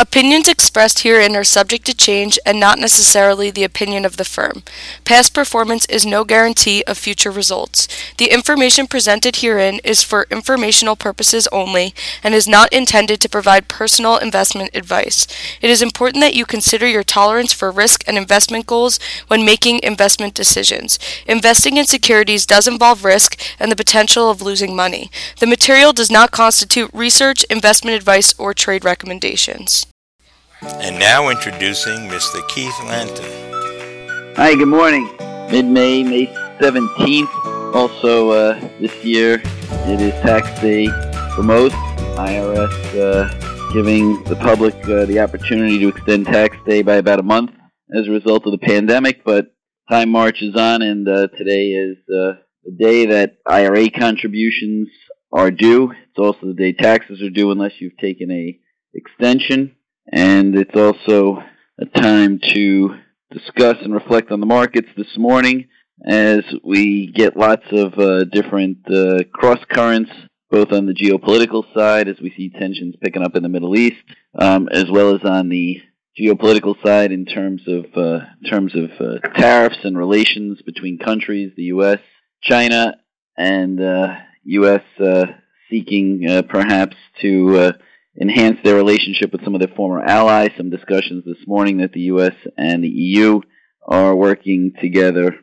Opinions expressed herein are subject to change and not necessarily the opinion of the firm. Past performance is no guarantee of future results. The information presented herein is for informational purposes only and is not intended to provide personal investment advice. It is important that you consider your tolerance for risk and investment goals when making investment decisions. Investing in securities does involve risk and the potential of losing money. The material does not constitute research, investment advice, or trade recommendations. And now introducing Mr. Keith Lanton. Hi, good morning. Mid May, May 17th. Also, uh, this year it is tax day for most. IRS uh, giving the public uh, the opportunity to extend tax day by about a month as a result of the pandemic, but time marches on, and uh, today is uh, the day that IRA contributions are due. It's also the day taxes are due unless you've taken a extension and it's also a time to discuss and reflect on the markets this morning as we get lots of uh, different uh, cross currents, both on the geopolitical side as we see tensions picking up in the Middle East, um, as well as on the geopolitical side in terms of uh, in terms of uh, tariffs and relations between countries, the U.S., China, and U.S. Uh, uh, seeking perhaps to enhance their relationship with some of their former allies. Some discussions this morning that the U.S. and the EU are working together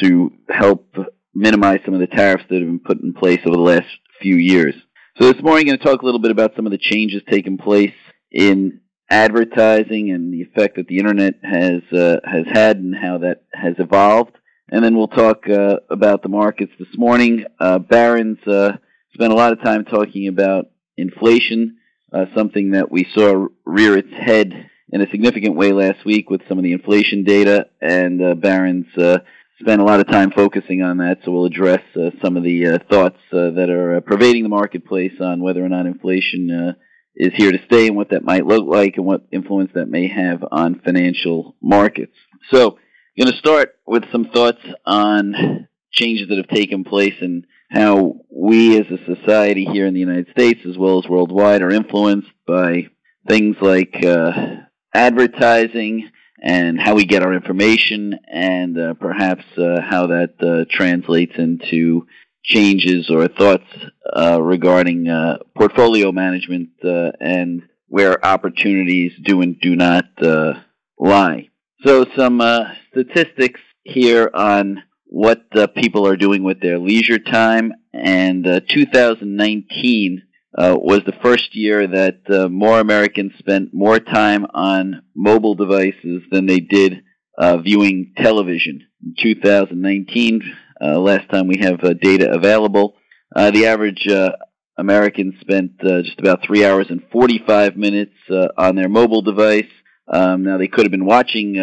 to help minimize some of the tariffs that have been put in place over the last few years. So this morning, I'm going to talk a little bit about some of the changes taking place in advertising and the effect that the internet has uh, has had and how that has evolved. And then we'll talk uh, about the markets this morning. Uh, Barron's uh, spent a lot of time talking about inflation uh, something that we saw rear its head in a significant way last week with some of the inflation data, and uh, Barron's uh, spent a lot of time focusing on that. So we'll address uh, some of the uh, thoughts uh, that are uh, pervading the marketplace on whether or not inflation is here to stay and what that might look like and what influence that may have on financial markets. So, I'm going to start with some thoughts on changes that have taken place and how we as a society here in the United States, as well as worldwide, are influenced by things like uh, advertising and how we get our information, and uh, perhaps uh, how that uh, translates into changes or thoughts uh, regarding uh, portfolio management and where opportunities do and do not lie. So, some statistics here on what uh, people are doing with their leisure time. And uh, 2019 uh, was the first year that uh, more Americans spent more time on mobile devices than they did uh, viewing television. In 2019, uh, last time we have data available, the average American spent just about three hours and 45 minutes on their mobile device. Um, now, they could have been watching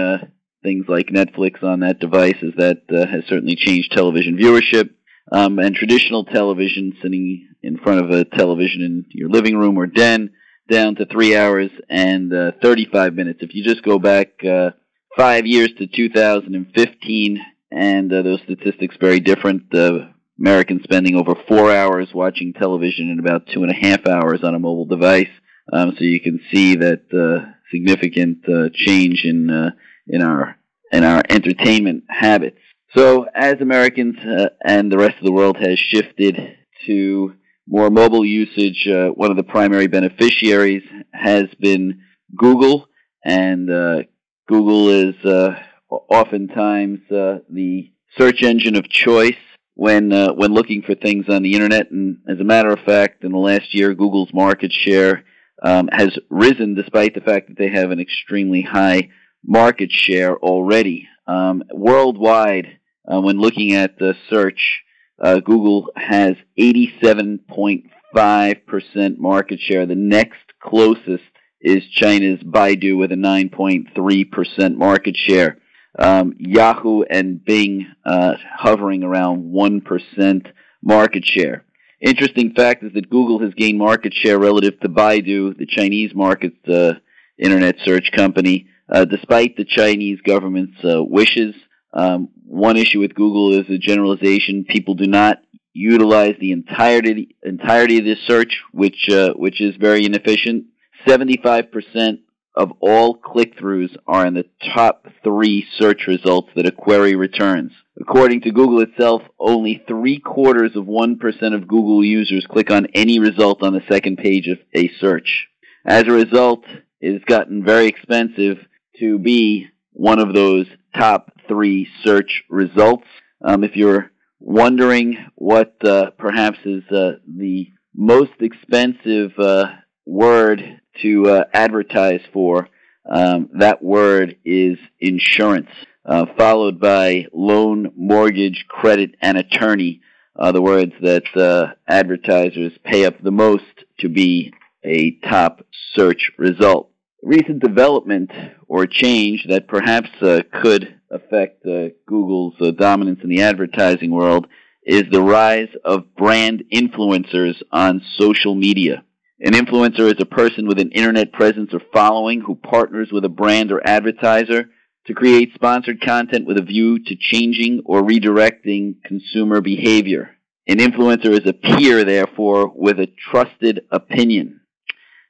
things like Netflix on that device, as that uh, has certainly changed television viewership. Um, and traditional television, sitting in front of a television in your living room or den, down to three hours and uh, 35 minutes. If you just go back uh, five years to 2015, and uh, those statistics very different. Uh, Americans spending over four hours watching television and about two and a half hours on a mobile device. Um, so you can see that uh, significant uh, change in uh, in our in our entertainment habits. So, as Americans uh, and the rest of the world has shifted to more mobile usage, uh, one of the primary beneficiaries has been Google, and uh, Google is uh, oftentimes uh, the search engine of choice when uh, when looking for things on the internet. And as a matter of fact, in the last year, Google's market share um, has risen, despite the fact that they have an extremely high market share already. Um, worldwide, uh, when looking at the search, uh, Google has 87.5% market share. The next closest is China's Baidu with a 9.3% market share. Um, Yahoo and Bing uh, hovering around 1% market share. Interesting fact is that Google has gained market share relative to Baidu, the Chinese market uh, internet search company, uh, despite the Chinese government's uh, wishes. Um, one issue with Google is a generalization. People do not utilize the entirety entirety of this search, which uh, which is very inefficient. Seventy-five percent of all click-throughs are in the top three search results that a query returns. According to Google itself, only three quarters of 1% of Google users click on any result on the second page of a search. As a result, it has gotten very expensive to be one of those top three search results. Um, if you're wondering what uh, perhaps is uh, the most expensive uh, word to uh, advertise for, um, that word is insurance, uh, followed by loan, mortgage, credit, and attorney, are the words that uh, advertisers pay up the most to be a top search result. Recent development or change that perhaps uh, could affect uh, Google's uh, dominance in the advertising world is the rise of brand influencers on social media. An influencer is a person with an internet presence or following who partners with a brand or advertiser to create sponsored content with a view to changing or redirecting consumer behavior. An influencer is a peer, therefore, with a trusted opinion.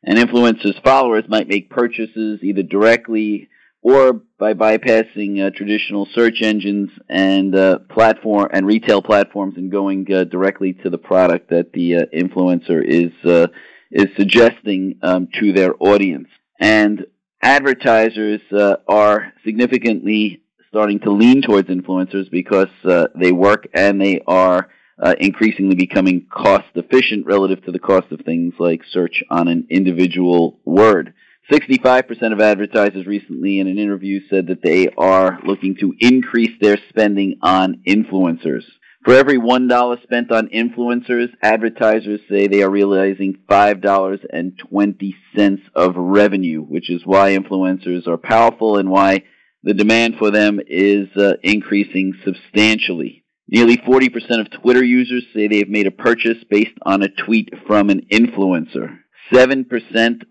An influencer's followers might make purchases either directly or by bypassing uh, traditional search engines and uh, platform and retail platforms and going uh, directly to the product that the uh, influencer is uh, is suggesting um, to their audience. And advertisers uh, are significantly starting to lean towards influencers because they work and they are increasingly becoming cost efficient relative to the cost of things like search on an individual word. 65% of advertisers recently in an interview said that they are looking to increase their spending on influencers. For every $1 spent on influencers, advertisers say they are realizing $5.20 of revenue, which is why influencers are powerful and why the demand for them is uh, increasing substantially. Nearly 40% of Twitter users say they have made a purchase based on a tweet from an influencer. 7%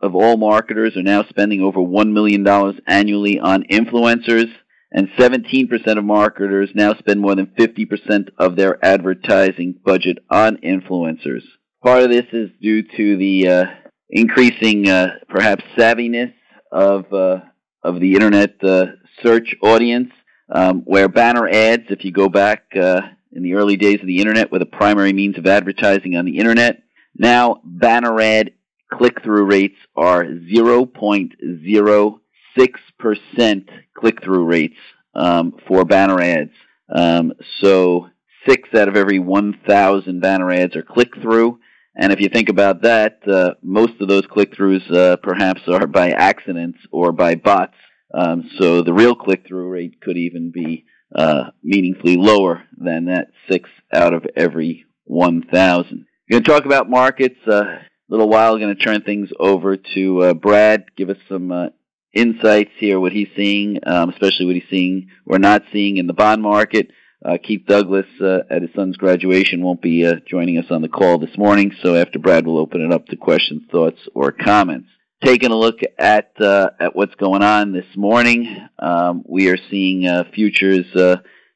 of all marketers are now spending over $1 million annually on influencers, and 17% of marketers now spend more than 50% of their advertising budget on influencers. Part of this is due to the uh, increasing, uh, perhaps, savviness of, uh, of the internet uh, search audience, um, where banner ads, if you go back uh, in the early days of the internet, were the primary means of advertising on the internet. Now, banner ad click through rates are 0.06% click through rates um, for banner ads. Um, so, six out of every 1,000 banner ads are click through. And if you think about that, uh, most of those click throughs uh, perhaps are by accidents or by bots. Um, so the real click through rate could even be uh, meaningfully lower than that six out of every 1,000. We're going to talk about markets. Uh, little while, going to turn things over to uh, Brad, give us some uh, insights here, what he's seeing, um, especially what he's seeing or not seeing in the bond market. Uh, Keith Douglas, uh, at his son's graduation, won't be joining us on the call this morning, so after Brad, we'll open it up to questions, thoughts, or comments. Taking a look at uh, at what's going on this morning, um, we are seeing futures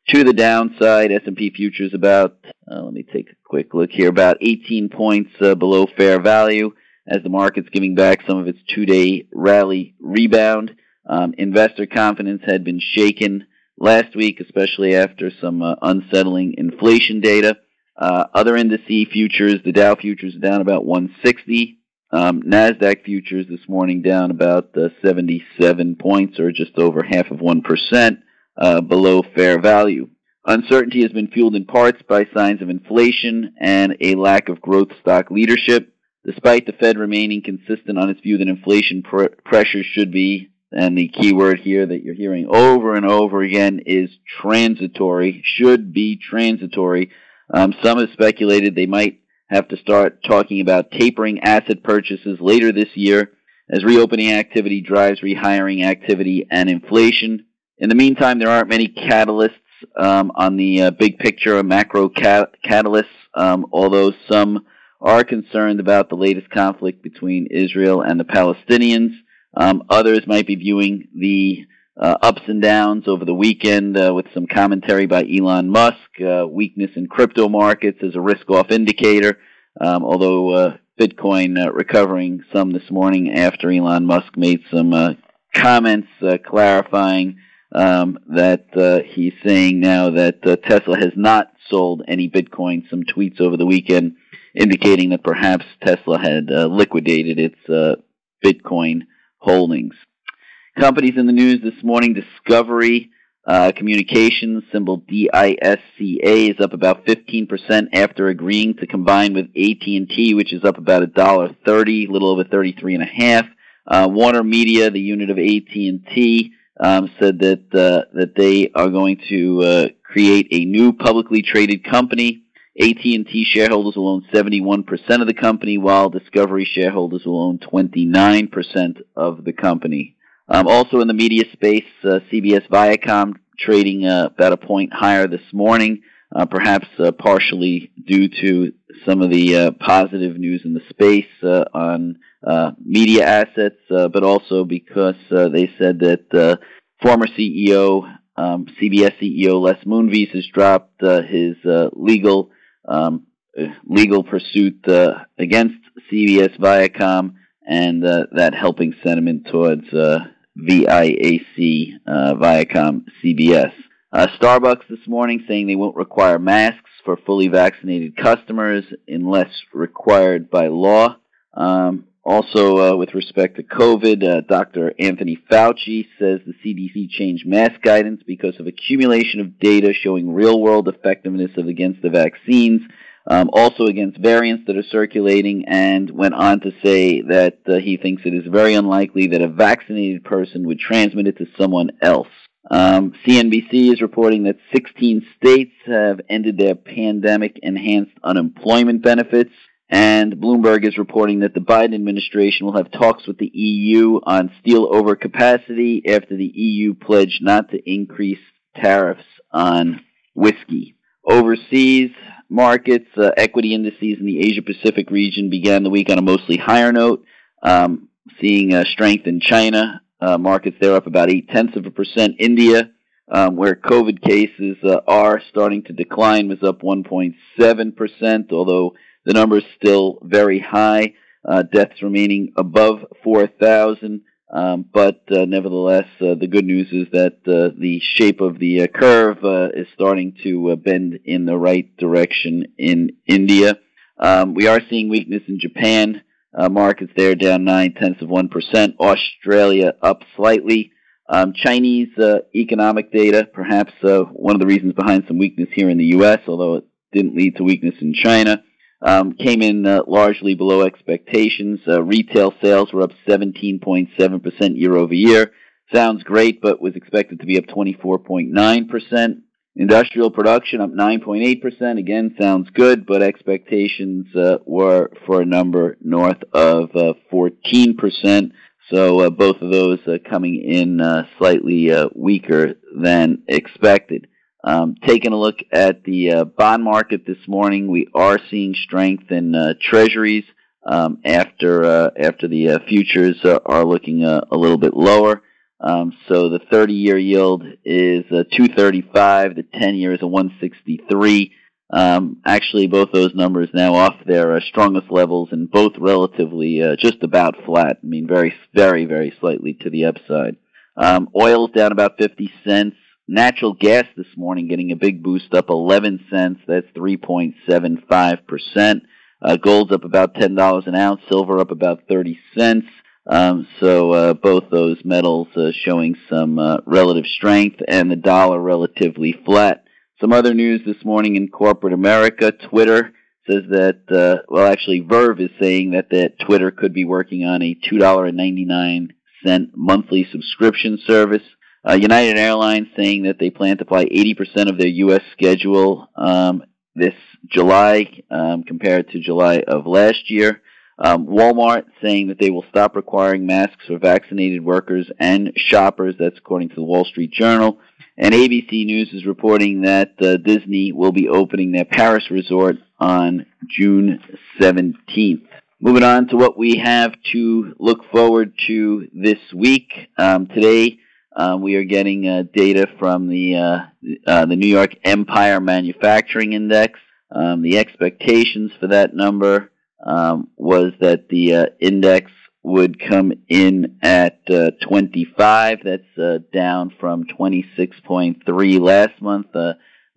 to the downside. S&P futures about, uh, let me take a quick look here, about 18 points uh, below fair value as the market's giving back some of its two-day rally rebound. Um, investor confidence had been shaken last week, especially after some uh, unsettling inflation data. Uh, other indice futures, the Dow futures down about 160. Um, Nasdaq futures this morning down about uh, 77 points, or just over half of one percent uh, below fair value. Uncertainty has been fueled in parts by signs of inflation and a lack of growth stock leadership. Despite the Fed remaining consistent on its view that inflation pr- pressure should be, and the key word here that you're hearing over and over again is transitory, should be transitory. Um, some have speculated they might have to start talking about tapering asset purchases later this year as reopening activity drives rehiring activity and inflation. In the meantime, there aren't many catalysts um, on the uh, big picture macro cat- catalysts, um, although some are concerned about the latest conflict between Israel and the Palestinians. Um, others might be viewing the uh, ups and downs over the weekend uh, with some commentary by Elon Musk, uh, weakness in crypto markets as a risk off indicator, um, although uh, Bitcoin uh, recovering some this morning after Elon Musk made some comments uh, clarifying um, that he's saying now that Tesla has not sold any Bitcoin. Some tweets over the weekend indicating that perhaps Tesla had liquidated its Bitcoin holdings. Companies in the news this morning: Discovery uh, Communications, symbol DISCA, is up about 15% after agreeing to combine with AT&T, which is up about a dollar thirty, a little over 33 and a half. Uh, Warner Media, the unit of AT&T, um, said that uh, that they are going to uh, create a new publicly traded company. AT&T shareholders will own 71% of the company, while Discovery shareholders will own 29% of the company. Um, also in the media space, uh, CBS Viacom trading uh, about a point higher this morning, uh, perhaps uh, partially due to some of the uh, positive news in the space uh, on media assets, but also because they said that former CEO, um, CBS CEO Les Moonves has dropped his legal um, legal pursuit against CBS Viacom and uh, that helping sentiment towards uh, VIAC, uh, Viacom CBS. Uh, Starbucks this morning saying they won't require masks for fully vaccinated customers unless required by law. Um, also, uh, with respect to COVID, uh, Dr. Anthony Fauci says the CDC changed mask guidance because of accumulation of data showing real world effectiveness of against the vaccines um, also against variants that are circulating, and went on to say that uh, he thinks it is very unlikely that a vaccinated person would transmit it to someone else. Um, CNBC is reporting that 16 states have ended their pandemic enhanced unemployment benefits. And Bloomberg is reporting that the Biden administration will have talks with the EU on steel overcapacity after the EU pledged not to increase tariffs on whiskey. Overseas, markets, uh, equity indices in the Asia Pacific region began the week on a mostly higher note, um, seeing uh, strength in China. Uh, markets there up about eight tenths of a percent. India, um, where COVID cases uh, are starting to decline, was up 1.7 percent, although the number is still very high. Uh, deaths remaining above 4,000. Um, but uh, nevertheless, uh, the good news is that uh, the shape of the uh, curve uh, is starting to uh, bend in the right direction in India. Um, we are seeing weakness in Japan. markets there down nine tenths of one percent. Australia up slightly. Um, Chinese economic data, perhaps one of the reasons behind some weakness here in the U.S., although it didn't lead to weakness in China um, came in uh, largely below expectations. Uh, retail sales were up 17.7% year over year. Sounds great, but was expected to be up 24.9%. Industrial production up 9.8%. Again, sounds good, but expectations uh, were for a number north of 14%. Uh, so uh, both of those uh, coming in slightly weaker than expected. Um, taking a look at the uh, bond market this morning, we are seeing strength in uh, treasuries um, after uh, after the uh, futures are looking a little bit lower. Um, so the 30-year yield is 235. The 10-year is a 163. Um, actually, both those numbers now off their uh, strongest levels and both relatively uh, just about flat. I mean, very, very, very slightly to the upside. Um, oil's down about 50 cents. Natural gas this morning getting a big boost up 11 cents. That's 3.75%. Uh, gold's up about $10 an ounce. Silver up about 30 cents. Um, so uh, both those metals uh, showing some uh, relative strength and the dollar relatively flat. Some other news this morning in corporate America. Twitter says that, uh, well, actually, The Verge is saying that, that Twitter could be working on a $2.99 monthly subscription service. Uh, United Airlines saying that they plan to fly 80% of their U.S. schedule um, this July um, compared to July of last year. Um, Walmart saying that they will stop requiring masks for vaccinated workers and shoppers. That's according to the Wall Street Journal. And ABC News is reporting that uh, Disney will be opening their Paris resort on June 17th. Moving on to what we have to look forward to this week. Um, today, um, we are getting uh, data from the uh, uh, the New York Empire Manufacturing Index. Um, the expectations for that number um, was that the uh, index would come in at uh, 25. That's down from 26.3 last month.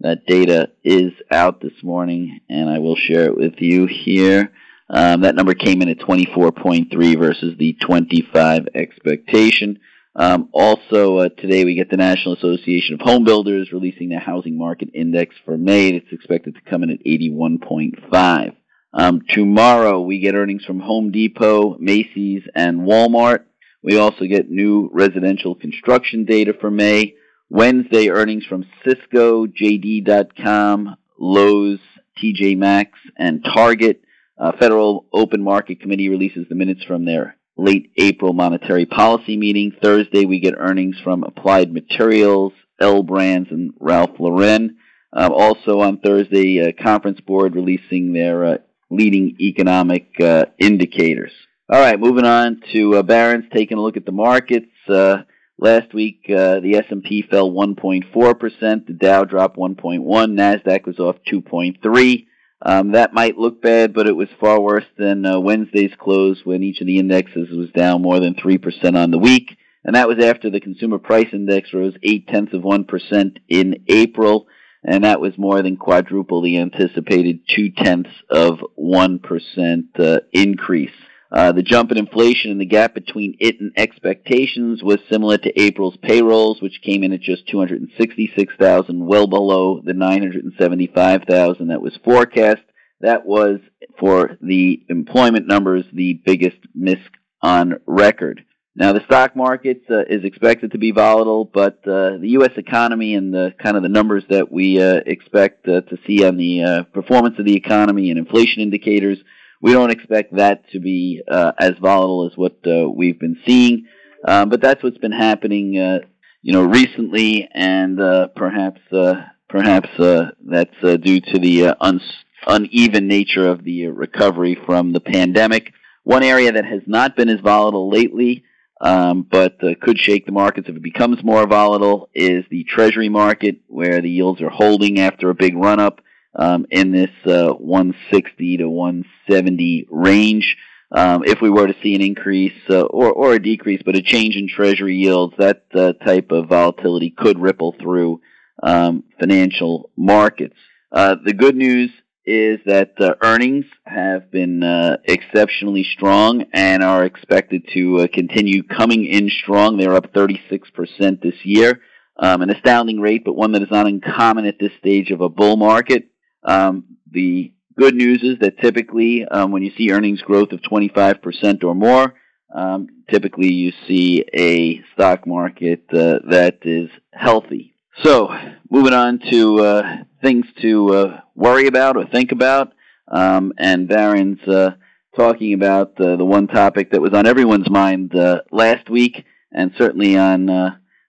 That data is out this morning, and I will share it with you here. Um, that number came in at 24.3 versus the 25 expectation. Um, also, uh, today we get the National Association of Home Builders releasing the housing market index for May. It's expected to come in at 81.5. Um, tomorrow we get earnings from Home Depot, Macy's, and Walmart. We also get new residential construction data for May. Wednesday earnings from Cisco, JD.com, Lowe's, TJ Maxx, and Target. Uh, Federal Open Market Committee releases the minutes from their late April monetary policy meeting. Thursday, we get earnings from Applied Materials, L Brands, and Ralph Lauren. Uh, also on Thursday, uh, Conference Board releasing their uh, leading economic uh, indicators. All right, moving on to uh, Barron's, taking a look at the markets. Uh, last week, the S&P fell 1.4%, the Dow dropped 1.1, Nasdaq was off 2.3. Um, that might look bad, but it was far worse than uh, Wednesday's close when each of the indexes was down more than 3% on the week. And that was after the consumer price index rose 8 tenths of 1% in April, and that was more than quadruple the anticipated 2 tenths of 1% uh, increase. Uh, the jump in inflation and the gap between it and expectations was similar to April's payrolls, which came in at just 266,000, well below the 975,000 that was forecast. That was, for the employment numbers, the biggest miss on record. Now, the stock market uh, is expected to be volatile, but uh, the U.S. economy and the kind of the numbers that we uh, expect uh, to see on the uh, performance of the economy and inflation indicators we don't expect that to be uh, as volatile as what uh, we've been seeing, um, but that's what's been happening, uh, you know, recently, and uh, perhaps uh, perhaps uh, that's due to the un- uneven nature of the recovery from the pandemic. One area that has not been as volatile lately. Um, but could shake the markets if it becomes more volatile is the Treasury market, where the yields are holding after a big run up um, in this uh, 160 to 170 range. Um, if we were to see an increase uh, or, or a decrease, but a change in Treasury yields, that uh, type of volatility could ripple through um, financial markets. Uh, the good news is that uh, earnings have been uh, exceptionally strong and are expected to continue coming in strong. They're up 36% this year. Um, an astounding rate, but one that is not uncommon at this stage of a bull market. Um, the good news is that typically, um, when you see earnings growth of 25% or more, um, typically you see a stock market uh, that is healthy. So, moving on to uh, things to uh, worry about or think about, um, and Barron's uh, talking about uh, the one topic that was on everyone's mind uh, last week, and certainly on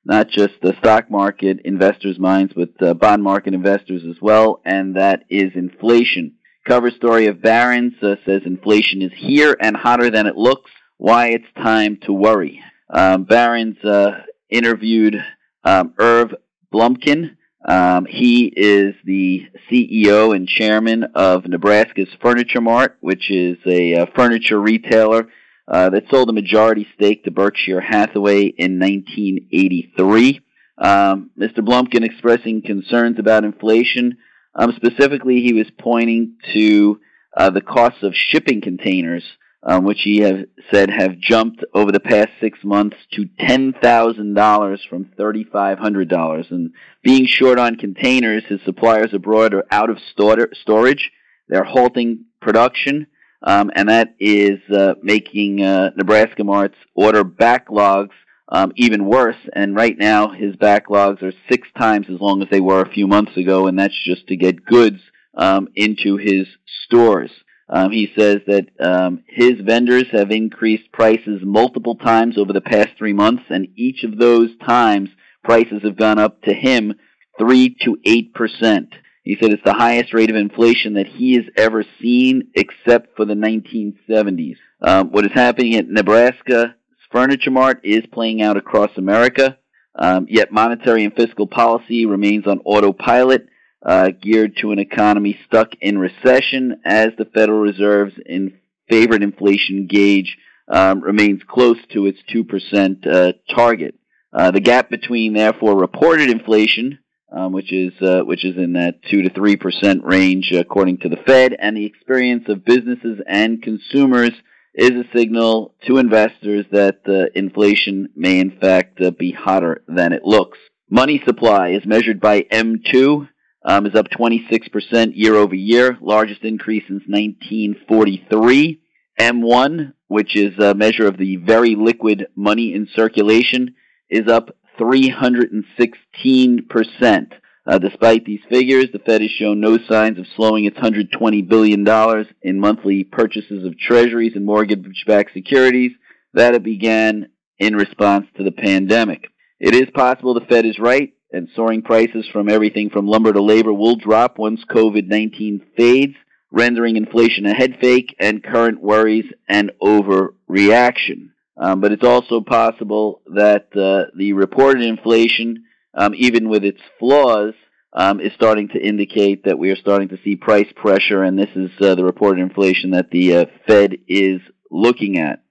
not just the stock market investors' minds, but uh, bond market investors as well, and that is inflation. Cover story of Barron's uh, says inflation is here and hotter than it looks. Why it's time to worry. Um, Barron's uh, interviewed um, Irv Blumkin. Um, he is the CEO and chairman of Nebraska's Furniture Mart, which is a, a uh, furniture retailer uh, that sold a majority stake to Berkshire Hathaway in 1983. Um, Mr. Blumkin expressing concerns about inflation. Um, specifically, he was pointing to uh, the costs of shipping containers, um, which he have said have jumped over the past six months to ten thousand dollars from thirty five hundred dollars. And being short on containers, his suppliers abroad are out of storage. They're halting production um, and that is uh, making uh, Nebraska Mart's order backlogs um, even worse. And right now, his backlogs are six times as long as they were a few months ago, and that's just to get goods um, into his stores. Um, he says that um, his vendors have increased prices multiple times over the past three months, and each of those times, prices have gone up to him three to eight percent. He said it's the highest rate of inflation that he has ever seen, except for the 1970s. Um, what is happening at Nebraska Furniture Mart is playing out across America, um, yet monetary and fiscal policy remains on autopilot, uh, geared to an economy stuck in recession as the Federal Reserve's in favored inflation gauge um, remains close to its 2% uh, target. Uh, the gap between, therefore, reported inflation, um, which is uh, which is in that two to three percent range, according to the Fed, and the experience of businesses and consumers is a signal to investors that uh, inflation may in fact uh, be hotter than it looks. Money supply is measured by M2, um, is up 26% year over year, largest increase since 1943. M1, which is a measure of the very liquid money in circulation, is up 316%. Uh, despite these figures, the Fed has shown no signs of slowing its $120 billion in monthly purchases of treasuries and mortgage-backed securities that it began in response to the pandemic. It is possible the Fed is right, and soaring prices from everything from lumber to labor will drop once COVID-19 fades, rendering inflation a head fake and current worries an overreaction. Um, but it's also possible that uh, the reported inflation um, even with its flaws, um, is starting to indicate that we are starting to see price pressure, and this is uh, the reported inflation that the uh, Fed is looking at.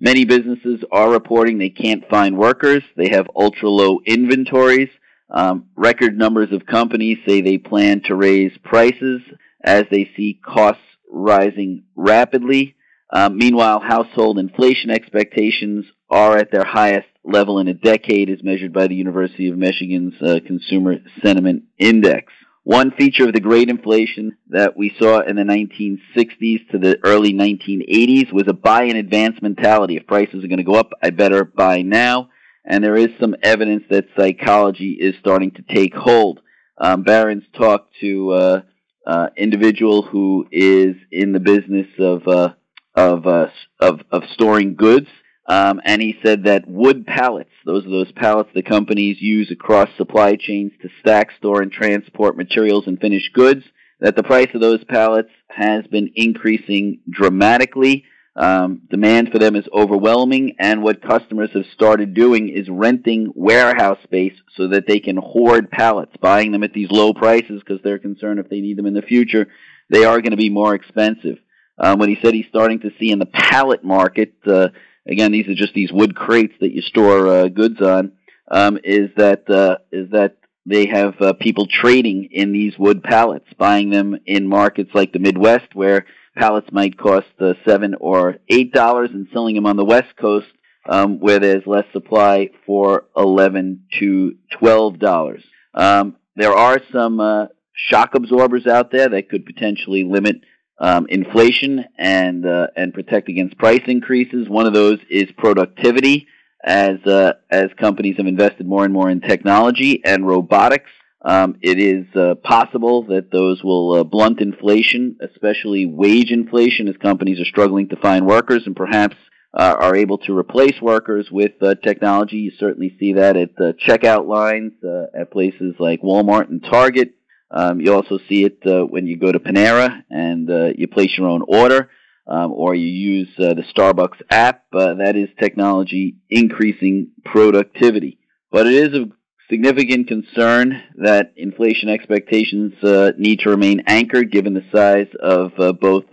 Many businesses are reporting they can't find workers. They have ultra low inventories. Um, record numbers of companies say they plan to raise prices as they see costs rising rapidly. Um, meanwhile, household inflation expectations are at their highest level in a decade as measured by the University of Michigan's uh, Consumer Sentiment Index. One feature of the great inflation that we saw in the 1960s to the early 1980s was a buy in advance mentality. If prices are going to go up, I better buy now. And there is some evidence that psychology is starting to take hold. Um, Barron's talked to uh, uh, individual who is in the business of uh, of, uh, of of storing goods um, and he said that wood pallets, those are those pallets the companies use across supply chains to stack, store, and transport materials and finished goods, that the price of those pallets has been increasing dramatically. Um, demand for them is overwhelming, and what customers have started doing is renting warehouse space so that they can hoard pallets, buying them at these low prices because they're concerned if they need them in the future, they are going to be more expensive. Um, what he said he's starting to see in the pallet market, uh, again, these are just these wood crates that you store uh, goods on. Um, is that uh, is that they have uh, people trading in these wood pallets, buying them in markets like the Midwest, where pallets might cost uh, seven or eight dollars, and selling them on the West Coast, um, where there's less supply, for eleven to twelve dollars. Um, there are some uh, shock absorbers out there that could potentially limit um, inflation and uh, and protect against price increases. One of those is productivity, as uh, as companies have invested more and more in technology and robotics. Um, it is uh, possible that those will uh, blunt inflation, especially wage inflation, as companies are struggling to find workers and perhaps uh, are able to replace workers with uh, technology. You certainly see that at checkout lines at places like Walmart and Target. Um, you also see it uh, when you go to Panera and uh, you place your own order, um, or you use uh, the Starbucks app. Uh, that is technology increasing productivity. But it is a significant concern that inflation expectations uh, need to remain anchored given the size of uh, both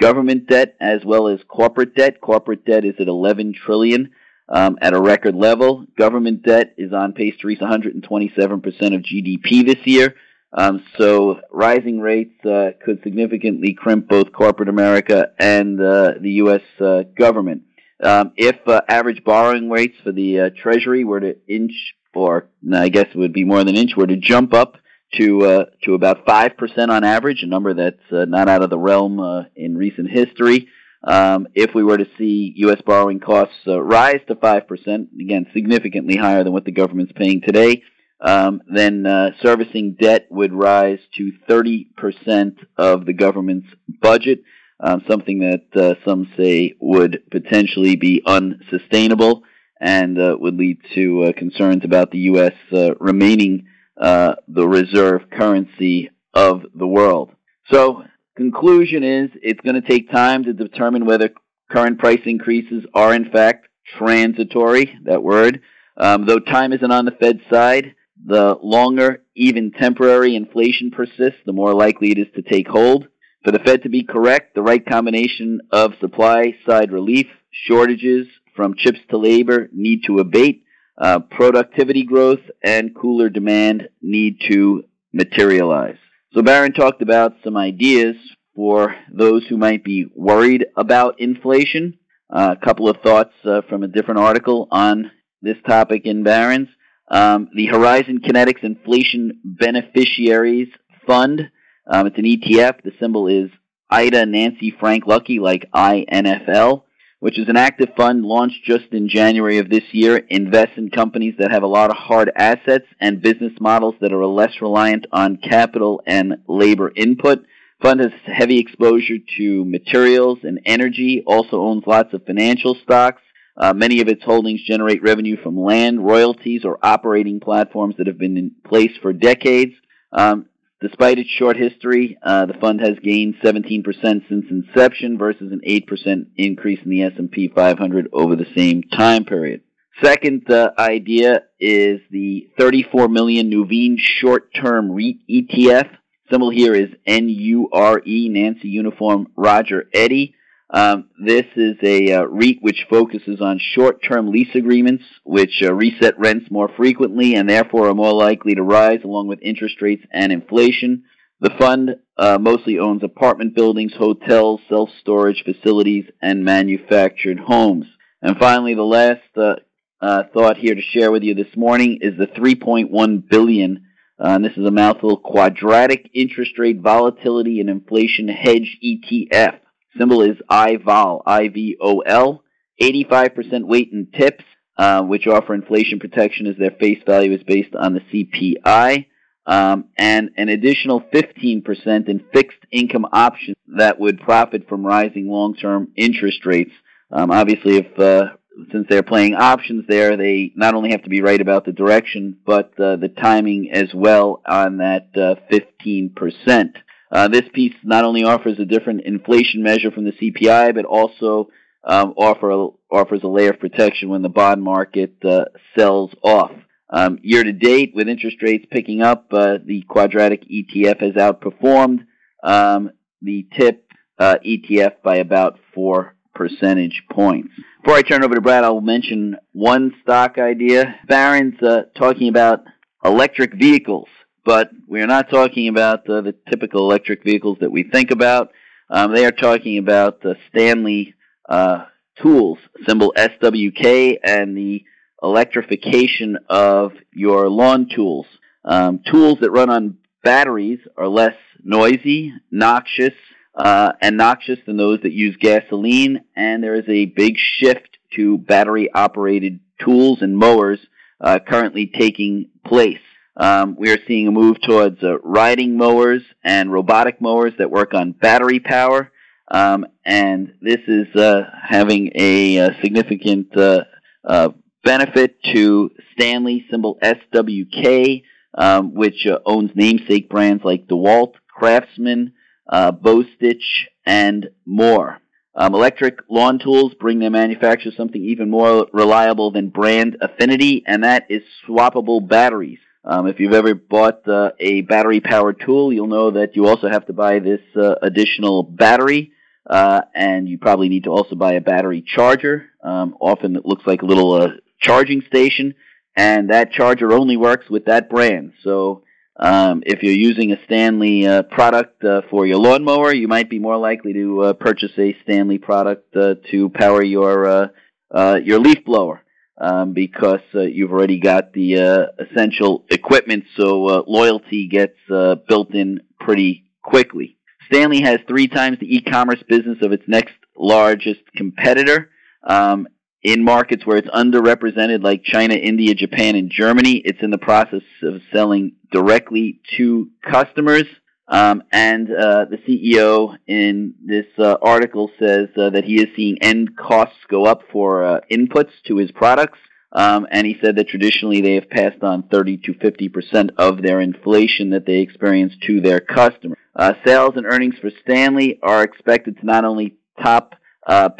government debt as well as corporate debt. Corporate debt is at 11 trillion. Um, at a record level, government debt is on pace to reach 127% of GDP this year. Um, so rising rates uh, could significantly crimp both corporate America and uh, the U.S. Uh, government. Um, if uh, average borrowing rates for the uh, Treasury were to inch, or I guess it would be more than inch, were to jump up to uh, to about five percent on average, a number that's not out of the realm in recent history. Um, if we were to see U.S. borrowing costs rise to five percent, again significantly higher than what the government's paying today um, then uh, servicing debt would rise to 30% of the government's budget, um, something that uh, some say would potentially be unsustainable and uh, would lead to uh, concerns about the U.S. Uh, remaining uh, the reserve currency of the world. So, conclusion is it's going to take time to determine whether current price increases are in fact transitory, that word. Um, though time isn't on the Fed's side, the longer, even temporary inflation persists, the more likely it is to take hold. For the Fed to be correct, the right combination of supply side relief shortages from chips to labor need to abate. Uh, productivity growth and cooler demand need to materialize. So Barron talked about some ideas for those who might be worried about inflation. Uh, a couple of thoughts uh, from a different article on this topic in Barron's. Um, the Horizon Kinetics Inflation Beneficiaries Fund. Um, it's an ETF. The symbol is Ida Nancy Frank Lucky, like INFL, which is an active fund launched just in January of this year. Invests in companies that have a lot of hard assets and business models that are less reliant on capital and labor input. Fund has heavy exposure to materials and energy, also owns lots of financial stocks. Uh, many of its holdings generate revenue from land, royalties, or operating platforms that have been in place for decades. Um, despite its short history, uh, the fund has gained 17% since inception versus an 8% increase in the S&P 500 over the same time period. Second uh, idea is the 34 million Nuveen short-term REIT ETF. Symbol here is N-U-R-E, Nancy Uniform Roger Eddie. Um, this is a uh, REIT which focuses on short-term lease agreements, which uh, reset rents more frequently and therefore are more likely to rise along with interest rates and inflation. The fund uh, mostly owns apartment buildings, hotels, self-storage facilities, and manufactured homes. And finally, the last uh, uh, thought here to share with you this morning is the 3.1 billion. Uh, and this is a mouthful. Quadratic interest rate volatility and inflation hedge ETF. Symbol is IVOL, I-V-O-L. 85% weight in tips, uh, which offer inflation protection as their face value is based on the CPI. Um, and an additional 15% in fixed income options that would profit from rising long-term interest rates. Um, obviously, if uh, since they're playing options there, they not only have to be right about the direction, but uh, the timing as well on that uh, 15%. Uh, this piece not only offers a different inflation measure from the CPI, but also um, offer, offers a layer of protection when the bond market uh, sells off. Um, year to date, with interest rates picking up, uh, the quadratic ETF has outperformed um, the TIP uh, ETF by about four percentage points. Before I turn over to Brad, I'll mention one stock idea. Barron's uh, talking about electric vehicles but we are not talking about uh, the typical electric vehicles that we think about. Um, they are talking about the Stanley uh, tools, symbol SWK, and the electrification of your lawn tools. Um, tools that run on batteries are less noisy, noxious, uh, and noxious than those that use gasoline, and there is a big shift to battery operated tools and mowers uh, currently taking place. Um, we are seeing a move towards uh, riding mowers and robotic mowers that work on battery power. Um, and this is uh, having a, a uh, significant uh, uh, benefit to Stanley, symbol SWK, um, which uh, owns namesake brands like DeWalt, Craftsman, uh, Bostitch, and more. Um, electric lawn tools bring their manufacturers something even more reliable than brand affinity, and that is swappable batteries. Um, if you've ever bought uh, a battery powered tool, you'll know that you also have to buy this uh, additional battery, uh, and you probably need to also buy a battery charger. Um, often it looks like a little uh, charging station, and that charger only works with that brand. So um, if you're using a Stanley uh, product uh, for your lawnmower, you might be more likely to purchase a Stanley product to power your your leaf blower um, because uh, you've already got the uh, essential equipment, so uh, loyalty gets uh, built in pretty quickly. Stanley has three times the e-commerce business of its next largest competitor. Um, in markets where it's underrepresented, like China, India, Japan, and Germany, it's in the process of selling directly to customers. Um, and uh, the CEO in this uh, article says uh, that he is seeing end costs go up for uh, inputs to his products. Um, and he said that traditionally they have passed on 30 to 50 percent of their inflation that they experience to their customers. Uh, sales and earnings for Stanley are expected to not only top uh,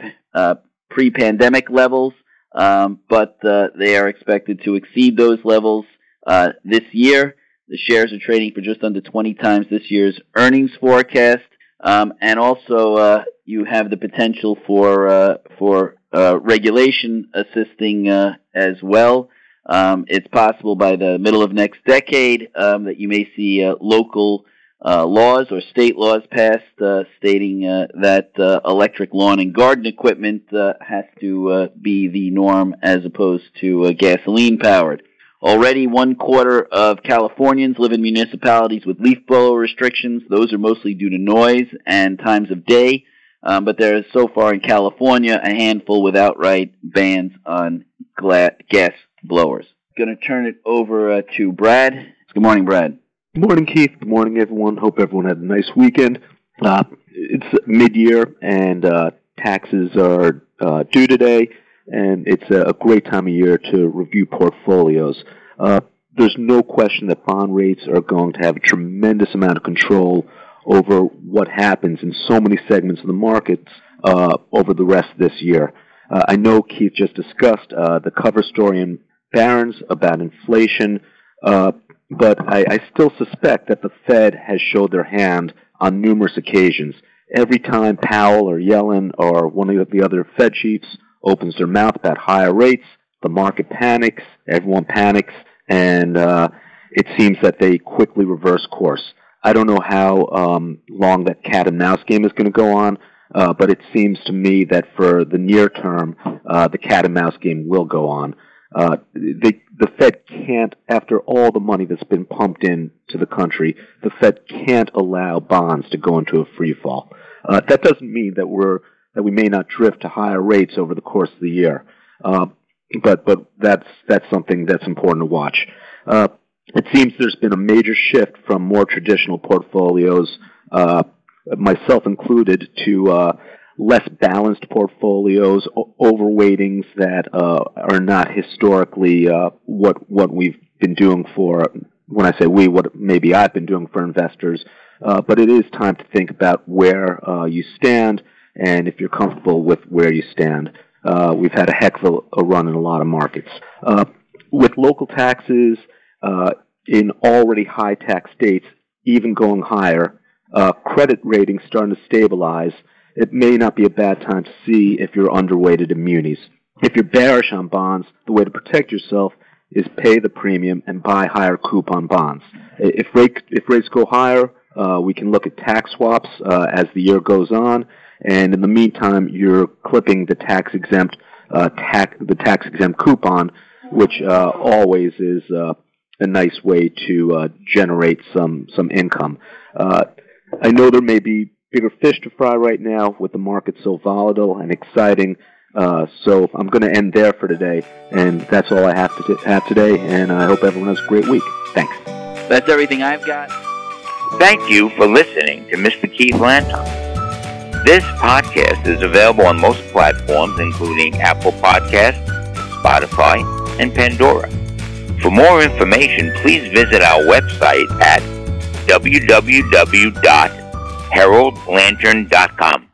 pre-pandemic levels, um, but they are expected to exceed those levels this year. The shares are trading for just under 20 times this year's earnings forecast. Um, and also, uh, you have the potential for uh, for uh, regulation assisting uh, as well. Um, it's possible by the middle of next decade um, that you may see uh, local uh, laws or state laws passed uh, stating uh, that electric lawn and garden equipment has to be the norm as opposed to gasoline powered. Already, one quarter of Californians live in municipalities with leaf blower restrictions. Those are mostly due to noise and times of day. Um, but there is so far in California a handful with outright bans on gla- gas blowers. Going to turn it over uh, to Brad. Good morning, Brad. Good morning, Keith. Good morning, everyone. Hope everyone had a nice weekend. Uh, it's mid-year, and uh, taxes are uh, due today, and it's a, great time of year to review portfolios. Uh, there's no question that bond rates are going to have a tremendous amount of control over what happens in so many segments of the markets uh, over the rest of this year. Uh, I know Keith just discussed uh, the cover story in Barron's about inflation, uh, but I, I still suspect that the Fed has showed their hand on numerous occasions. Every time Powell or Yellen or one of the other Fed chiefs opens their mouth about higher rates, the market panics, everyone panics, and uh, it seems that they quickly reverse course. I don't know how um, long that cat and mouse game is going to go on, uh, but it seems to me that for the near term, uh, the cat and mouse game will go on. Uh, the Fed can't, after all the money that's been pumped in to the country, the Fed can't allow bonds to go into a free fall. Uh, that doesn't mean that we're that we may not drift to higher rates over the course of the year, uh, but but that's that's something that's important to watch. Uh, it seems there's been a major shift from more traditional portfolios, uh, myself included, to uh, less balanced portfolios, overweightings that uh, are not historically uh, what what we've been doing for. When I say we, what maybe I've been doing for investors, but it is time to think about where you stand and if you're comfortable with where you stand. we've had a heck of a, run in a lot of markets. with local taxes, uh, in already high tax states, even going higher, uh, credit ratings starting to stabilize, it may not be a bad time to see if you're underweighted in munis. If you're bearish on bonds, the way to protect yourself is pay the premium and buy higher coupon bonds. If, rate, if rates go higher, uh, we can look at tax swaps uh, as the year goes on, and in the meantime, you're clipping the tax exempt uh, tax the tax exempt coupon, which uh, always is uh, a nice way to uh, generate some some income. Uh, I know there may be bigger fish to fry right now with the market so volatile and exciting. Uh, so I'm going to end there for today, and that's all I have to have today. And I hope everyone has a great week. Thanks. That's everything I've got. Thank you for listening to Mr. Keith Lanton. This podcast is available on most platforms, including Apple Podcasts, Spotify, and Pandora. For more information, please visit our website at www.heraldlantern.com.